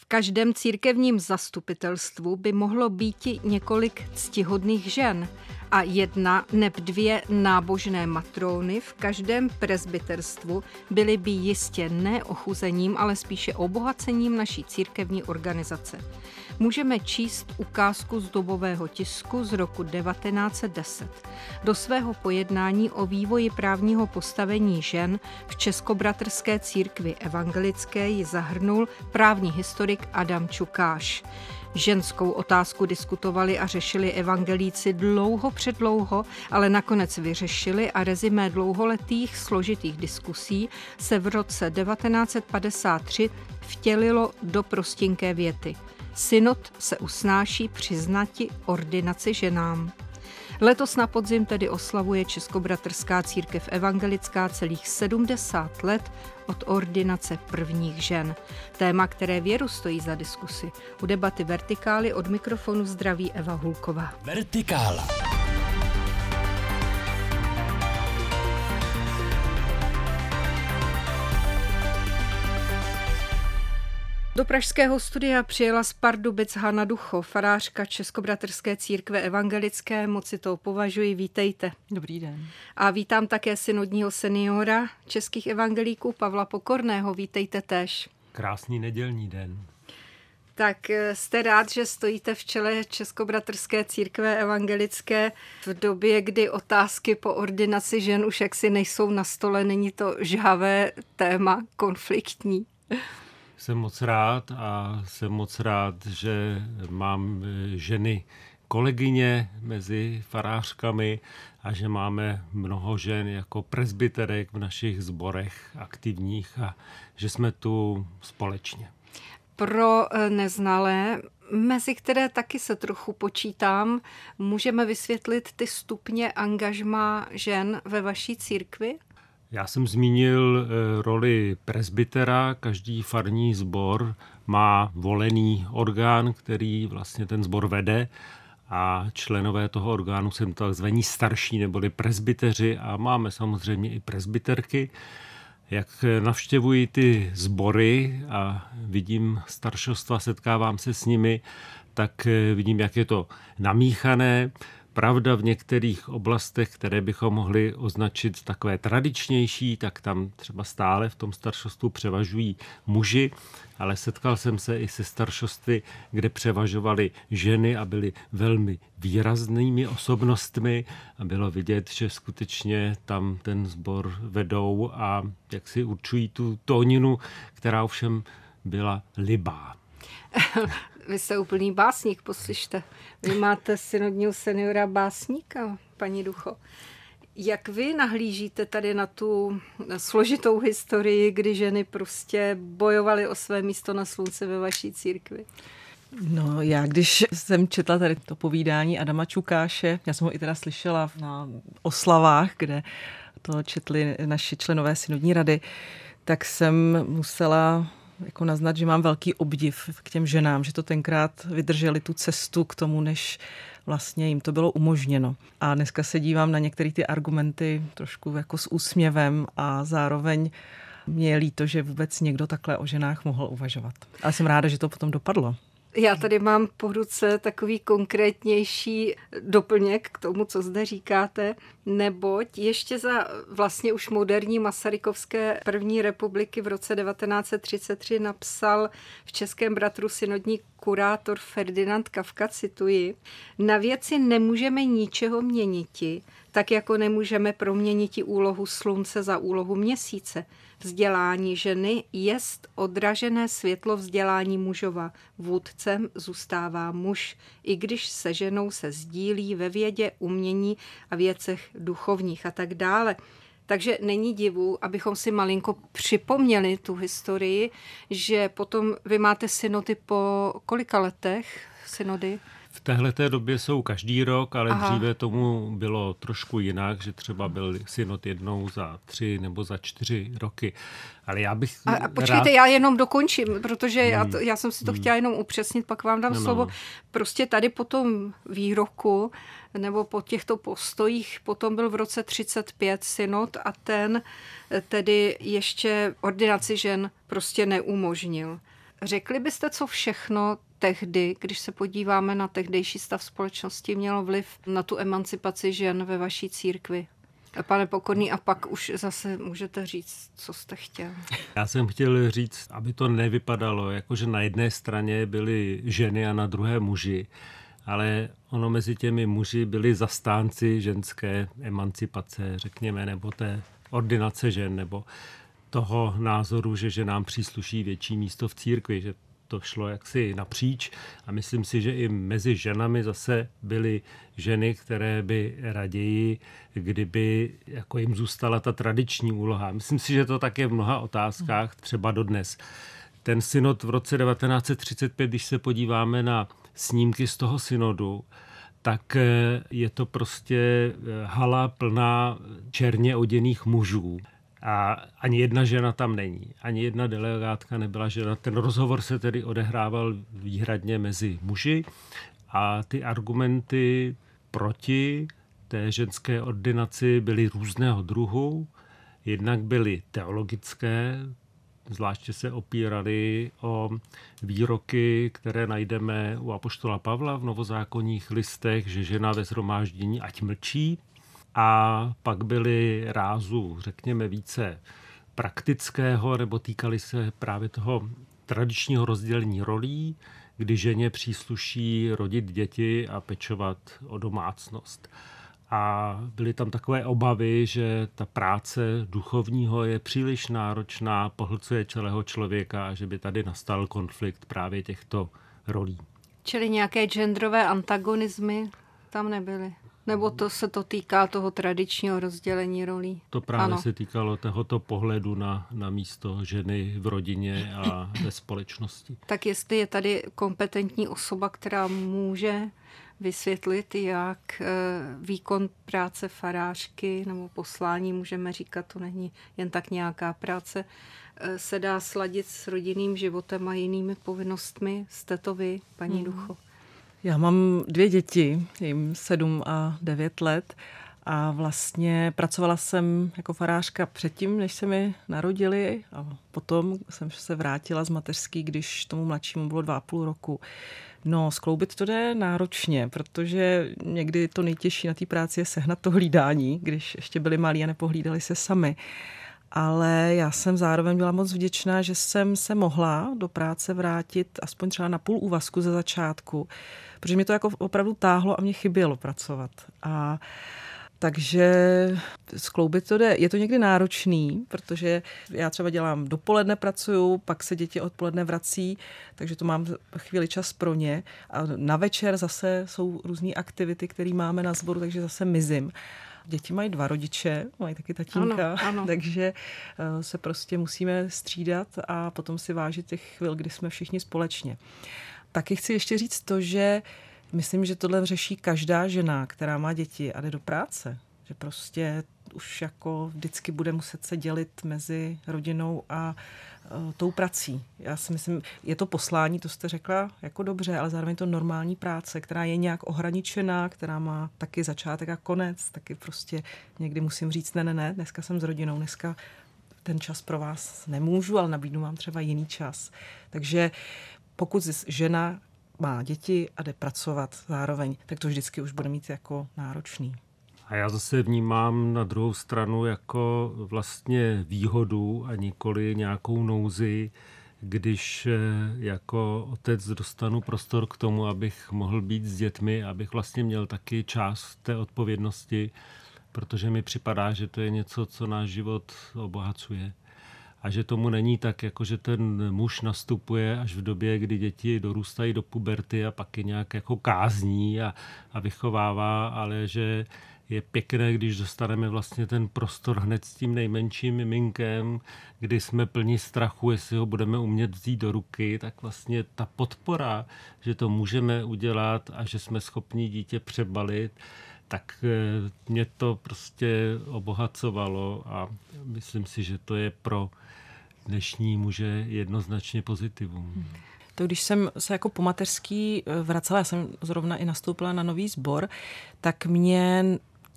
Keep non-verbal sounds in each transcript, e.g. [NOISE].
V každém církevním zastupitelstvu by mohlo být několik ctihodných žen a jedna neb dvě nábožné matróny v každém prezbiterstvu byly by jistě ne ochuzením, ale spíše obohacením naší církevní organizace. Můžeme číst ukázku z dobového tisku z roku 1910. Do svého pojednání o vývoji právního postavení žen v Českobratrské církvi evangelické ji zahrnul právní historik Adam Čukáš. Ženskou otázku diskutovali a řešili evangelíci dlouho předlouho, ale nakonec vyřešili a rezimé dlouholetých složitých diskusí se v roce 1953 vtělilo do prostinké věty. Synod se usnáší přiznati ordinaci ženám. Letos na podzim tedy oslavuje Českobratrská církev evangelická celých 70 let od ordinace prvních žen. Téma, které věru stojí za diskusi. U debaty Vertikály od mikrofonu zdraví Eva Hulková. Vertikála. Do pražského studia přijela z Pardubic Hana Ducho, farářka Českobratrské církve evangelické. Moci to považuji, vítejte. Dobrý den. A vítám také synodního seniora českých evangelíků Pavla Pokorného. Vítejte tež. Krásný nedělní den. Tak eh, jste rád, že stojíte v čele Českobratrské církve evangelické v době, kdy otázky po ordinaci žen už jaksi nejsou na stole, není to žhavé téma, konfliktní. Jsem moc rád a jsem moc rád, že mám eh, ženy kolegyně mezi farářkami a že máme mnoho žen jako prezbiterek v našich zborech aktivních a že jsme tu společně. Pro eh, neznalé, mezi které taky se trochu počítám, můžeme vysvětlit ty stupně angažma žen ve vaší církvi? Já jsem zmínil eh, roli presbytera. Každý farní sbor má volený orgán, který vlastně ten sbor vede a členové toho orgánu jsou takzvaní starší neboli presbyteři a máme samozřejmě i presbyterky. Jak navštěvuji ty sbory a vidím staršostva, setkávám se s nimi, tak eh, vidím, jak je to namíchané. Pravda v některých oblastech, které bychom mohli označit takové tradičnější, tak tam třeba stále v tom staršostvu převažují muži, ale setkal jsem se i se staršostvy, kde převažovaly ženy a byly velmi výraznými osobnostmi a bylo vidět, že skutečně tam ten sbor vedou a jak si určují tu tóninu, která ovšem byla libá. [LAUGHS] Vy jste úplný básník, poslyšte. Vy máte synodního seniora básníka, paní Ducho. Jak vy nahlížíte tady na tu složitou historii, kdy ženy prostě bojovaly o své místo na slunce ve vaší církvi? No já, když jsem četla tady to povídání Adama Čukáše, já jsem ho i teda slyšela na oslavách, kde to četli naši členové synodní rady, tak jsem musela jako naznat, že mám velký obdiv k těm ženám, že to tenkrát vydrželi tu cestu k tomu, než vlastně jim to bylo umožněno. A dneska se dívám na některé ty argumenty trošku jako s úsměvem a zároveň mě je líto, že vůbec někdo takhle o ženách mohl uvažovat. Ale jsem ráda, že to potom dopadlo. Já tady mám po ruce takový konkrétnější doplněk k tomu, co zde říkáte, neboť ještě za vlastně už moderní Masarykovské první republiky v roce 1933 napsal v Českém bratru synodní kurátor Ferdinand Kafka, cituji, na věci nemůžeme ničeho měniti, tak jako nemůžeme proměnit úlohu slunce za úlohu měsíce. Vzdělání ženy jest odražené světlo vzdělání mužova. Vůdcem zůstává muž, i když se ženou se sdílí ve vědě, umění a věcech duchovních a tak dále. Takže není divu, abychom si malinko připomněli tu historii, že potom vy máte synody po kolika letech synody? V téhle době jsou každý rok, ale Aha. dříve tomu bylo trošku jinak, že třeba byl synod jednou za tři nebo za čtyři roky. Ale já bych a, a počkejte, rád... já jenom dokončím, protože hmm. já, to, já jsem si to hmm. chtěla jenom upřesnit, pak vám dám no, slovo. No. Prostě tady po tom výroku nebo po těchto postojích potom byl v roce 35 synod a ten tedy ještě ordinaci žen prostě neumožnil. Řekli byste, co všechno tehdy, když se podíváme na tehdejší stav společnosti, mělo vliv na tu emancipaci žen ve vaší církvi? Pane Pokorný, a pak už zase můžete říct, co jste chtěl. Já jsem chtěl říct, aby to nevypadalo, jako že na jedné straně byly ženy a na druhé muži, ale ono mezi těmi muži byli zastánci ženské emancipace, řekněme, nebo té ordinace žen, nebo toho názoru, že že nám přísluší větší místo v církvi, že to šlo jaksi napříč a myslím si, že i mezi ženami zase byly ženy, které by raději, kdyby jako jim zůstala ta tradiční úloha. Myslím si, že to tak je v mnoha otázkách, třeba dodnes. Ten synod v roce 1935, když se podíváme na snímky z toho synodu, tak je to prostě hala plná černě oděných mužů. A ani jedna žena tam není. Ani jedna delegátka nebyla žena. Ten rozhovor se tedy odehrával výhradně mezi muži a ty argumenty proti té ženské ordinaci byly různého druhu. Jednak byly teologické, zvláště se opírali o výroky, které najdeme u Apoštola Pavla v novozákonních listech, že žena ve zhromáždění ať mlčí, a pak byly rázu, řekněme, více praktického, nebo týkali se právě toho tradičního rozdělení rolí, kdy ženě přísluší rodit děti a pečovat o domácnost. A byly tam takové obavy, že ta práce duchovního je příliš náročná, pohlcuje celého člověka a že by tady nastal konflikt právě těchto rolí. Čili nějaké genderové antagonismy tam nebyly? Nebo to se to týká toho tradičního rozdělení rolí? To právě ano. se týkalo tohoto pohledu na, na místo ženy v rodině a ve společnosti. [CLEARS THROAT] Tak jestli je tady kompetentní osoba, která může vysvětlit, jak eh, výkon práce farářky nebo poslání, můžeme říkat, to není jen tak nějaká práce, eh, se dá sladit s rodinným životem a jinými povinnostmi. Jste to vy, paní mm. Ducho? Já mám dvě děti, jim sedm a devět let a vlastně pracovala jsem jako farářka předtím, než se mi narodili a potom jsem se vrátila z mateřský, když tomu mladšímu bylo dva a půl roku. No, skloubit to jde náročně, protože někdy to nejtěžší na té práci je sehnat to hlídání, když ještě byli malí a nepohlídali se sami ale já jsem zároveň byla moc vděčná, že jsem se mohla do práce vrátit aspoň třeba na půl úvazku ze začátku, protože mě to jako opravdu táhlo a mě chybělo pracovat. A takže skloubit to jde. Je to někdy náročný, protože já třeba dělám dopoledne pracuju, pak se děti odpoledne vrací, takže to mám chvíli čas pro ně. A na večer zase jsou různé aktivity, které máme na sboru, takže zase mizím. Děti mají dva rodiče, mají taky tatínka, ano, ano. [LAUGHS] takže eh, se prostě musíme střídat a potom si vážit těch chvil, kdy jsme všichni společně. Taky chci ještě říct to, že myslím, že tohle řeší každá žena, která má děti a jde do práce. Že prostě už jako vždycky bude muset se dělit mezi rodinou a tou prací. Já si myslím, je to poslání, to jste řekla jako dobře, ale zároveň to normální práce, která je nějak ohraničená, která má taky začátek a konec, taky prostě někdy musím říct, ne, ne, ne, dneska jsem s rodinou, dneska ten čas pro vás nemůžu, ale nabídnu vám třeba jiný čas. Takže pokud žena má děti a jde pracovat zároveň, tak to vždycky už bude mít jako náročný. A já zase vnímám na druhou stranu jako vlastně výhodu a nikoli nějakou nouzi, když eh, jako otec dostanu prostor k tomu, abych mohl být s dětmi, abych vlastně měl taky část té odpovědnosti, protože mi připadá, že to je něco, co náš život obohacuje. A že tomu není tak, jako že ten muž nastupuje až v době, kdy děti dorůstají do puberty a pak je nějak jako kázní a, a vychovává, ale že je pěkné, když dostaneme vlastně ten prostor hned s tím nejmenším miminkem, kdy jsme plní strachu, jestli ho budeme umět vzít do ruky, tak vlastně ta podpora, že to můžeme udělat a že jsme schopni dítě přebalit, tak eh, mě to prostě obohacovalo a myslím si, že to je pro dnešní muže jednoznačně pozitivum. To když jsem se jako po mateřský eh, vracela, já jsem zrovna i nastoupila na nový sbor, tak mě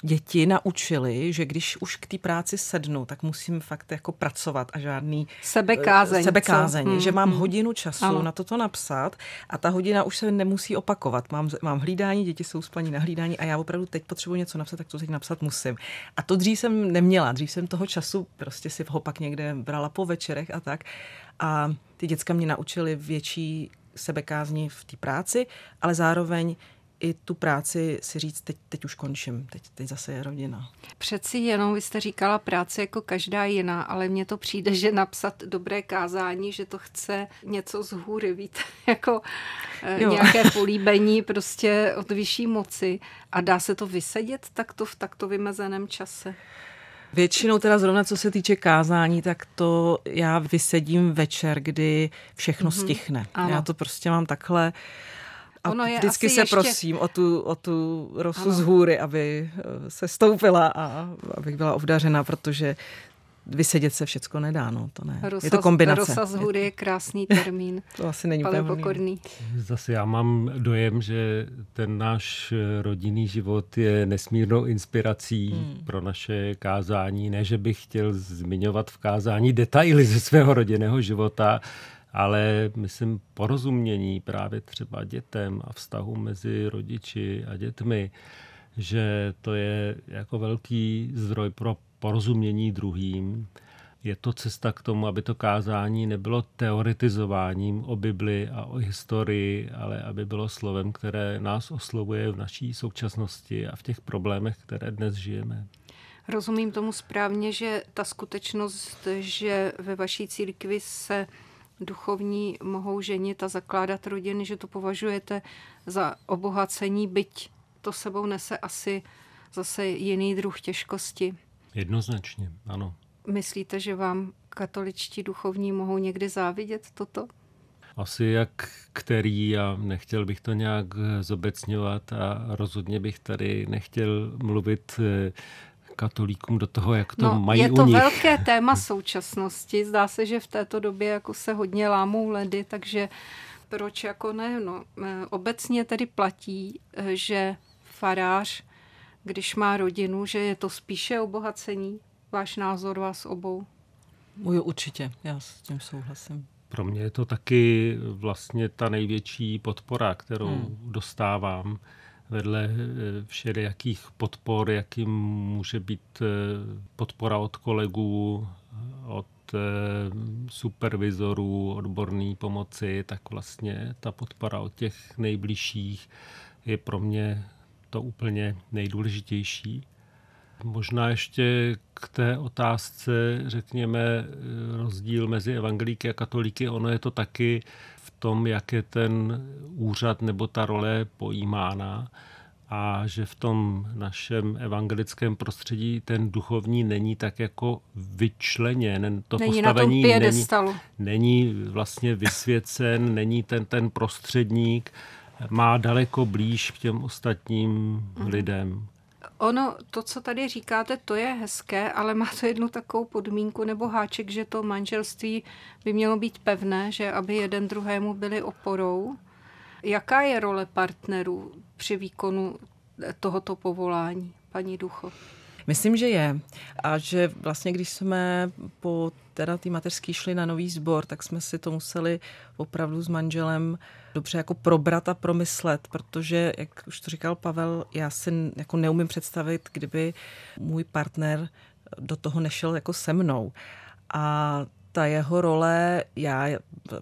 děti naučili, že když už k té práci sednu, tak musím fakt jako pracovat a žádný sebekázeň, sebekázeň hmm, že mám hmm. hodinu času ano. na toto napsat a ta hodina už se nemusí opakovat. Mám, mám hlídání, děti jsou spaní na hlídání a já opravdu teď potřebuji něco napsat, tak to teď napsat musím. A to dřív jsem neměla, dřív jsem toho času prostě si ho pak někde brala po večerech a tak. A ty děcka mě naučili větší sebekázni v té práci, ale zároveň i tu práci si říct, teď, teď už končím, teď, teď zase je rodina. Přeci jenom, vy jste říkala práce jako každá jiná, ale mně to přijde, že napsat dobré kázání, že to chce něco z hůry, víte, [LAUGHS] jako eh, jo. nějaké políbení prostě od vyšší moci a dá se to vysedět takto v takto vymezeném čase. Většinou teda zrovna co se týče kázání, tak to já vysedím večer, kdy všechno mm-hmm. stichne. Ano. Já to prostě mám takhle a ono je vždycky se ještě... prosím o tu, o tu rosu ano. z hůry, aby eh, se stoupila a abych byla obdařena, protože vysedět se všecko nedá, no, to ne. Rosa, je to kombinace. Rosa z hůry je krásný termín. [LAUGHS] to asi není úplně pokorný. Zase já mám dojem, že ten náš rodinný život je nesmírnou inspirací hmm. pro naše kázání. Ne, že bych chtěl zmiňovat v kázání detaily ze svého rodinného života, ale myslím porozumění právě třeba dětem a vztahu mezi rodiči a dětmi, že to je jako velký zdroj pro porozumění druhým. Je to cesta k tomu, aby to kázání nebylo teoretizováním o Bibli a o historii, ale aby bylo slovem, které nás oslovuje v naší současnosti a v těch problémech, které dnes žijeme. Rozumím tomu správně, že ta skutečnost, že ve vaší církvi se duchovní mohou ženit a zakládat rodiny, že to považujete za obohacení, byť to sebou nese asi zase jiný druh těžkosti. Jednoznačně, ano. Myslíte, že vám katoličtí duchovní mohou někdy závidět toto? Asi jak který a nechtěl bych to nějak zobecňovat a rozhodně bych tady nechtěl mluvit eh, katolíkům do toho, jak to no, mají je to u nich. velké téma současnosti. Zdá se, že v této době jako se hodně lámou ledy, takže proč jako ne? No, eh, obecně tedy platí, eh, že farář, když má rodinu, že je to spíše obohacení. Váš názor vás obou? Můj určitě, já s tím souhlasím. Pro mě je to taky vlastně ta největší podpora, kterou hmm. dostávám vedle eh, všelijakých podpor, jakým může být eh, podpora od kolegů, od eh, supervizorů, odborné pomoci, tak vlastně ta podpora od těch nejbližších je pro mě to úplně nejdůležitější. Možná ještě k té otázce, řekněme, rozdíl mezi evangelíky a katolíky, ono je to taky tom, jak je ten úřad nebo ta role pojímána a že v tom našem evangelickém prostředí ten duchovní není tak jako vyčleněn. To není postavení na není, není vlastně vysvěcen, není ten, ten prostředník, má daleko blíž k těm ostatním mm. lidem. Ono, to, co tady říkáte, to je hezké, ale má to jednu takovou podmínku nebo háček, že to manželství by mělo být pevné, že aby jeden druhému byli oporou. Jaká je role partnerů při výkonu tohoto povolání, paní Ducho? Myslím, že je. A že vlastně, když jsme po teda tý mateřský šli na nový sbor, tak jsme si to museli opravdu s manželem dobře jako probrat a promyslet, protože, jak už to říkal Pavel, já si jako neumím představit, kdyby můj partner do toho nešel jako se mnou. A ta jeho role, já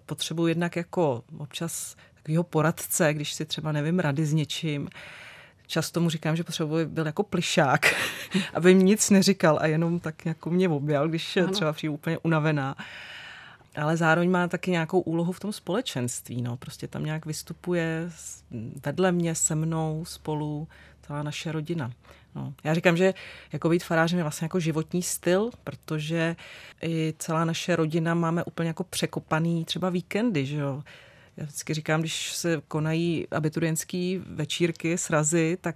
potřebuji jednak jako občas takového poradce, když si třeba nevím rady s něčím, často mu říkám, že potřebuji byl jako plišák, [LAUGHS] aby mi nic neříkal a jenom tak jako mě objal, když ano. třeba přijde úplně unavená. Ale zároveň má taky nějakou úlohu v tom společenství. No. Prostě tam nějak vystupuje vedle mě, se mnou, spolu, celá naše rodina. No. Já říkám, že jako být farářem je vlastně jako životní styl, protože i celá naše rodina máme úplně jako překopaný třeba víkendy, že jo já vždycky říkám, když se konají abiturientské večírky, srazy, tak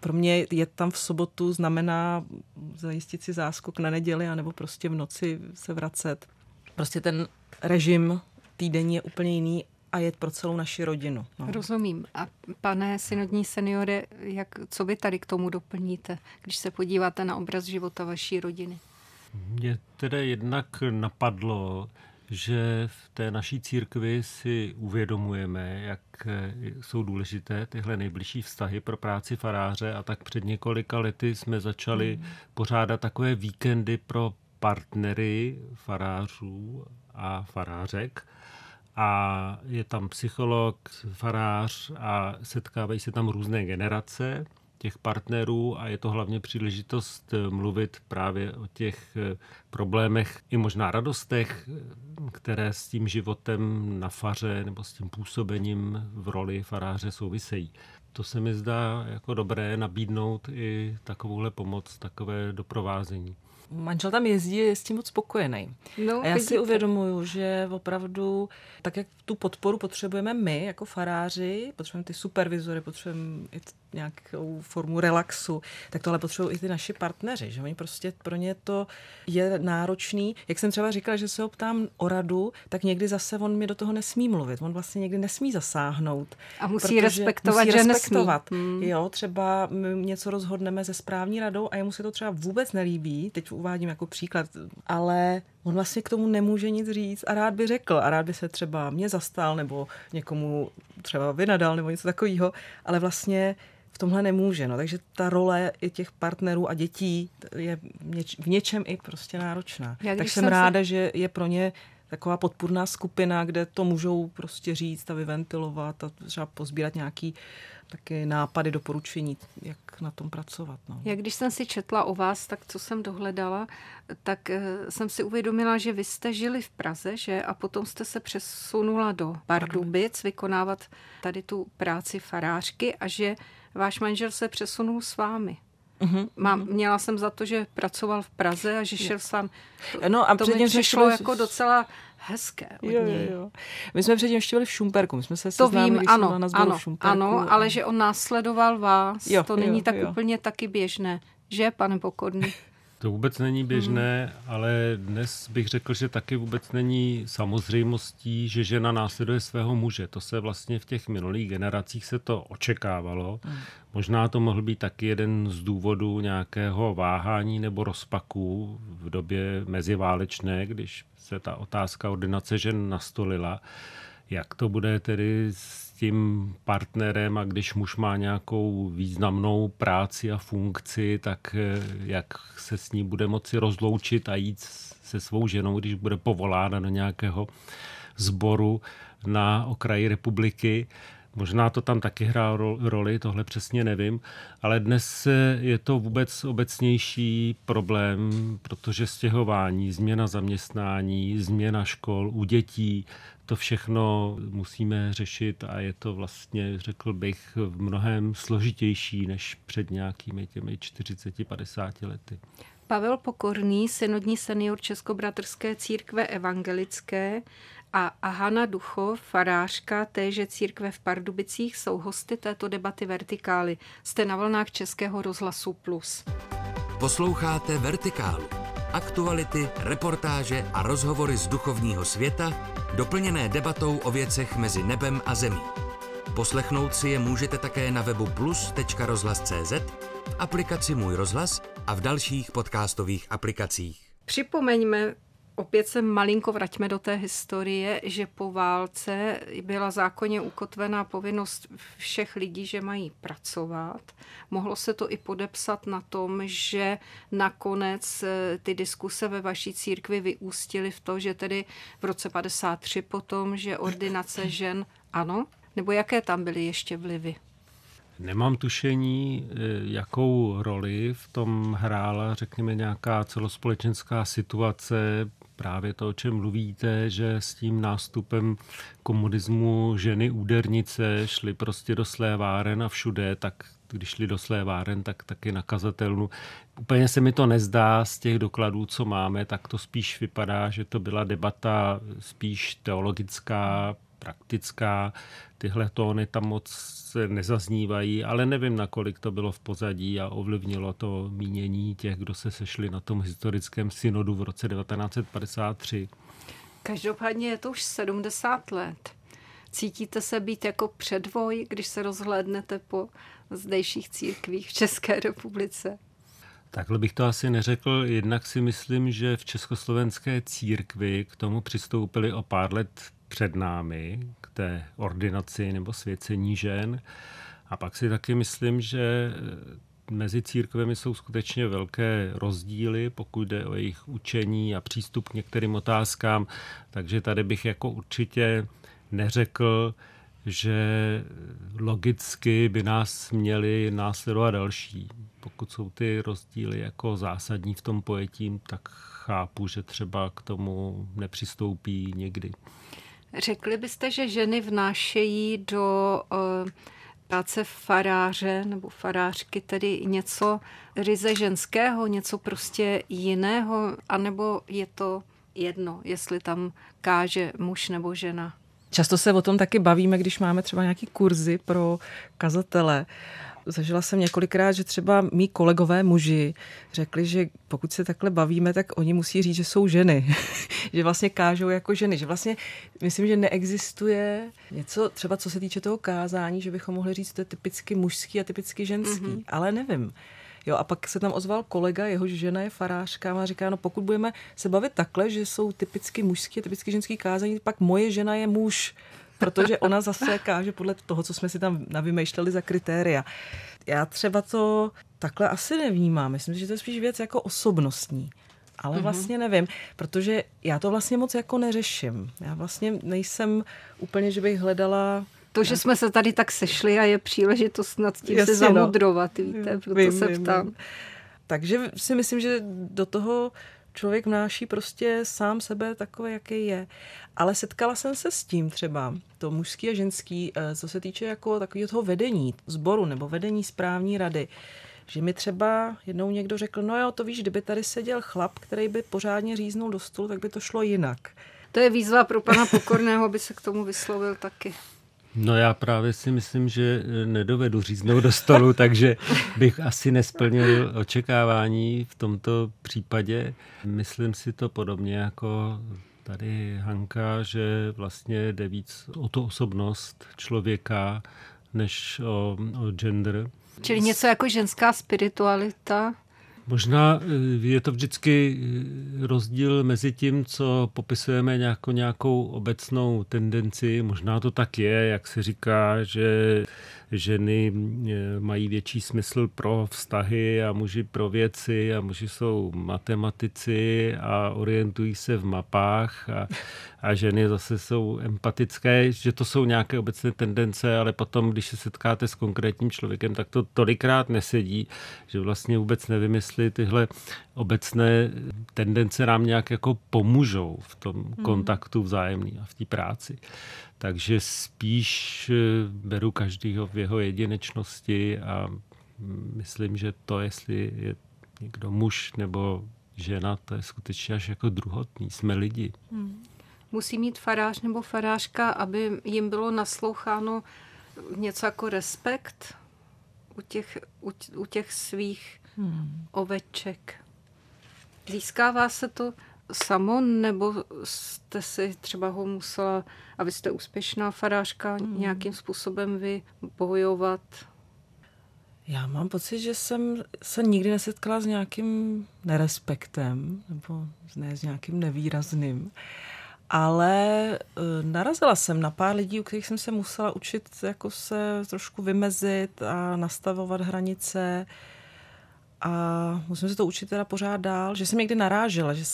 pro mě je tam v sobotu znamená zajistit si záskok na neděli anebo prostě v noci se vracet. Prostě ten režim týdenní je úplně jiný a je pro celou naši rodinu. No. Rozumím. A pane synodní seniore, jak, co vy tady k tomu doplníte, když se podíváte na obraz života vaší rodiny? Mě tedy jednak napadlo, že v té naší církvi si uvědomujeme, jak jsou důležité tyhle nejbližší vztahy pro práci faráře. A tak před několika lety jsme začali hmm. pořádat takové víkendy pro partnery farářů a farářek. A je tam psycholog, farář a setkávají se tam různé generace těch partnerů a je to hlavně příležitost eh, mluvit právě o těch eh, problémech i možná radostech, eh, které s tím životem na faře nebo s tím působením v roli faráře souvisejí. To se mi zdá jako dobré nabídnout i takovouhle pomoc, takové doprovázení manžel tam jezdí, je s tím moc spokojený. No, a já vidíte. si uvědomuju, že opravdu, tak jak tu podporu potřebujeme my, jako faráři, potřebujeme ty supervizory, potřebujeme i nějakou formu relaxu, tak tohle potřebují i ty naši partneři, že oni prostě pro ně to je náročný. Jak jsem třeba říkala, že se ho ptám o radu, tak někdy zase on mi do toho nesmí mluvit, on vlastně někdy nesmí zasáhnout. A musí respektovat, musí že respektovat. Nesmí. Jo, třeba my něco rozhodneme ze správní radou a jemu se to třeba vůbec nelíbí, teď uvádím jako příklad, ale on vlastně k tomu nemůže nic říct a rád by řekl a rád by se třeba mě zastal nebo někomu třeba vynadal nebo něco takového, ale vlastně v tomhle nemůže. No. Takže ta role i těch partnerů a dětí je v něčem i prostě náročná. Já, tak jsem ráda, se... že je pro ně taková podpůrná skupina, kde to můžou prostě říct a vyventilovat a třeba pozbírat nějaký taky nápady, doporučení, jak na tom pracovat. No. Jak když jsem si četla o vás, tak co jsem dohledala, tak eh, jsem si uvědomila, že vy jste žili v Praze, že? A potom jste se přesunula do Pardubic vykonávat tady tu práci farářky a že váš manžel se přesunul s vámi. Uh-huh, Mám, uh-huh. Měla jsem za to, že pracoval v Praze a že šel sám. To, no a to mi přišlo jako docela hezké od jo, něj. Jo, jo. My jsme předtím ještě byli v Šumperku, my jsme se to vím, ano, ano, v Šumperku. Ano, a... ale že on následoval vás, jo, to není jo, tak jo. úplně taky běžné. Že, pane Pokorný? [LAUGHS] To vůbec není běžné, mm. ale dnes bych řekl, že taky vůbec není samozřejmostí, že žena následuje svého muže. To se vlastně v těch minulých generacích se to očekávalo. Mm. Možná to mohl být taky jeden z důvodů nějakého váhání nebo rozpaku v době meziválečné, když se ta otázka ordinace žen nastolila. Jak to bude tedy s tím partnerem a když muž má nějakou významnou práci a funkci, tak eh, jak se s ní bude moci rozloučit a jít se svou ženou, když bude povolána do nějakého sboru na okraji republiky. Možná to tam taky hrá roli, tohle přesně nevím, ale dnes je to vůbec obecnější problém, protože stěhování, změna zaměstnání, změna škol u dětí, to všechno musíme řešit a je to vlastně, řekl bych, v mnohem složitější než před nějakými těmi 40-50 lety. Pavel Pokorný, synodní senior Českobratrské církve evangelické a Hana Ducho, farářka téže církve v Pardubicích, jsou hosty této debaty Vertikály. Jste na vlnách Českého rozhlasu Plus. Posloucháte Vertikálu. Aktuality, reportáže a rozhovory z duchovního světa, doplněné debatou o věcech mezi nebem a zemí. Poslechnout si je můžete také na webu plus.rozhlas.cz, v aplikaci Můj rozhlas a v dalších podcastových aplikacích. Připomeňme opět se malinko vraťme do té historie, že po válce byla zákonně ukotvená povinnost všech lidí, že mají pracovat. Mohlo se to i podepsat na tom, že nakonec eh, ty diskuse ve vaší církvi vyústily v to, že tedy v roce 53 potom, že ordinace žen ano? Nebo jaké tam byly ještě vlivy? Nemám tušení, eh, jakou roli v tom hrála, řekněme, nějaká celospolečenská situace, právě to, o čem mluvíte, že s tím nástupem komunismu ženy údernice šly prostě do sléváren a všude, tak když šli do sléváren, tak taky na kazatelnu. Úplně se mi to nezdá z těch dokladů, co máme, tak to spíš vypadá, že to byla debata spíš teologická, praktická. Tyhle tóny tam moc nezaznívají, ale nevím, nakolik to bylo v pozadí a ovlivnilo to mínění těch, kdo se sešli na tom historickém synodu v roce 1953. Každopádně je to už 70 let Cítíte se být jako předvoj, když se rozhlédnete po zdejších církvích v České republice? Takhle bych to asi neřekl. Jednak si myslím, že v československé církvi k tomu přistoupili o pár let před námi, k té ordinaci nebo svěcení žen. A pak si taky myslím, že mezi církvemi jsou skutečně velké rozdíly, pokud jde o jejich učení a přístup k některým otázkám, takže tady bych jako určitě neřekl, že logicky by nás měli následovat další. Pokud jsou ty rozdíly jako zásadní v tom pojetí, tak chápu, že třeba k tomu nepřistoupí někdy. Řekli byste, že ženy vnášejí do uh práce faráře nebo farářky tedy něco ryze ženského, něco prostě jiného, anebo je to jedno, jestli tam káže muž nebo žena? Často se o tom taky bavíme, když máme třeba nějaký kurzy pro kazatele Zažila jsem několikrát, že třeba mý kolegové muži řekli, že pokud se takhle bavíme, tak oni musí říct, že jsou ženy. [LAUGHS] že vlastně kážou jako ženy. Že vlastně myslím, že neexistuje něco, třeba co se týče toho kázání, že bychom mohli říct, že to je typicky mužský a typicky ženský. Mm-hmm. Ale nevím. Jo, a pak se tam ozval kolega, jehož žena je farářka a říká, no pokud budeme se bavit takhle, že jsou typicky mužský a typicky ženský kázání, pak moje žena je muž protože ona zase káže podle toho, co jsme si tam navymýšleli za kritéria. Já třeba to takhle asi nevnímám. Myslím, že to je spíš věc jako osobnostní. Ale mm-hmm. vlastně nevím, protože já to vlastně moc jako neřeším. Já vlastně nejsem úplně, že bych hledala to, že jsme se tady tak sešli a je příležitost nad tím Jasně, se no. zamudrovat, no. víte, proto vím, se ptám. Vím. Takže si myslím, že do toho člověk vnáší prostě sám sebe takové, jaký je. Ale setkala jsem se s tím třeba, to mužský a ženský, eh, co se týče jako takového toho vedení sboru nebo vedení správní rady, že mi třeba jednou někdo řekl, no jo, to víš, kdyby tady seděl chlap, který by pořádně říznul do stolu, tak by to šlo jinak. To je výzva pro pana Pokorného, aby se k tomu vyslovil taky. No já právě si myslím, že eh, nedovedu říznout do stolu, [LAUGHS] takže bych asi nesplnil očekávání v tomto případě. Myslím si to podobně jako tady Hanka, že vlastně jde víc o tu osobnost člověka, než o, o gender. Čili něco jako ženská spiritualita? Možná eh, je to vždycky eh, rozdíl mezi tím, co popisujeme jako nějakou obecnou tendenci. Možná to tak je, jak se říká, že ženy eh, mají větší smysl pro vztahy a muži pro věci a muži jsou matematici a orientují se v mapách a, a ženy zase jsou empatické, že to jsou nějaké obecné tendence, ale potom, když se setkáte s konkrétním člověkem, tak to tolikrát nesedí, že vlastně vůbec nevím, jestli tyhle obecné tendence nám nějak jako pomůžou v tom hmm. kontaktu vzájemný a v té práci. Takže spíš eh, beru každýho v jeho jedinečnosti a myslím, že to, jestli je někdo muž nebo žena, to je skutečně až jako druhotný. Jsme lidi. Hmm. Musí mít farář nebo farářka, aby jim bylo nasloucháno něco jako respekt u těch, u, u těch svých hmm. oveček. Získává se to samo, nebo jste si třeba ho musela, a vy jste úspěšná farářka, hmm. nějakým způsobem vy bojovat? Já mám pocit, že jsem se nikdy nesetkala s nějakým nerespektem, nebo ne s nějakým nevýrazným. Ale uh, narazila jsem na pár lidí, u kterých jsem se musela učit jako se trošku vymezit a nastavovat hranice. A musím se to učit teda pořád dál, že jsem někdy narážela, že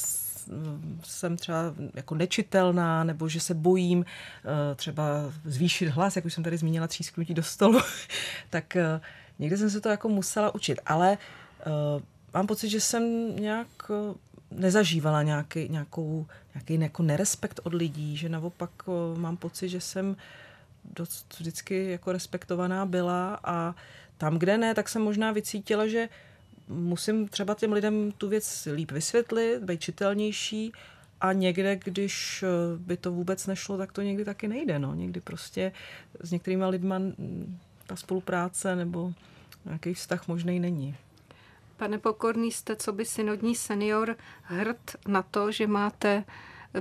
jsem třeba jako nečitelná, nebo že se bojím eh, třeba zvýšit hlas, jak už jsem tady zmínila, třísknutí do stolu, [LAUGHS] tak eh, někde jsem se to jako musela učit. Ale eh, mám pocit, že jsem nějak nezažívala nějaký, nějakou, nějaký jako nerespekt od lidí, že naopak mám pocit, že jsem dost vždycky jako respektovaná byla a tam, kde ne, tak jsem možná vycítila, že musím třeba těm lidem tu věc líp vysvětlit, být čitelnější a někde, když eh, by to vůbec nešlo, tak to někdy taky nejde. No. Někdy prostě s některými lidmi ta spolupráce nebo nějaký vztah možný není. Pane Pokorný, jste co by synodní senior hrd na to, že máte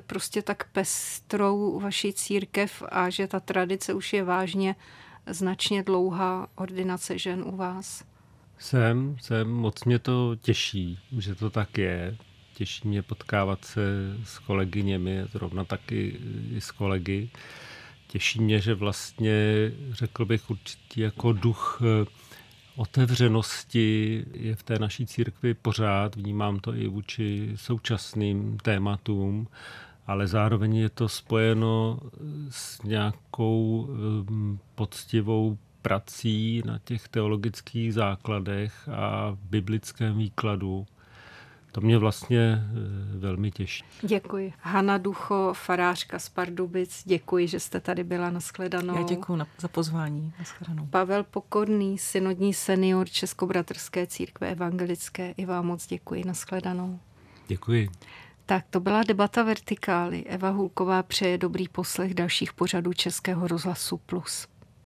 prostě tak pestrou vaši církev a že ta tradice už je vážně značně dlouhá ordinace žen u vás. Jsem, jsem, moc mě to těší, že to tak je. Těší mě potkávat se s kolegyněmi, zrovna taky i s kolegy. Těší mě, že vlastně, řekl bych, určitý jako duch eh, otevřenosti je v té naší církvi pořád. Vnímám to i vůči současným tématům, ale zároveň je to spojeno s nějakou um, poctivou prací na těch teologických základech a biblickém výkladu. To mě vlastně eh, velmi těší. Děkuji. Hana Ducho, farářka z Pardubic, děkuji, že jste tady byla na shledanou. Já děkuji za pozvání na shledanou. Pavel Pokorný, synodní senior Českobratrské církve evangelické, i vám moc děkuji na shledanou. Děkuji. Tak to byla debata vertikály. Eva Hulková přeje dobrý poslech dalších pořadů Českého rozhlasu Plus.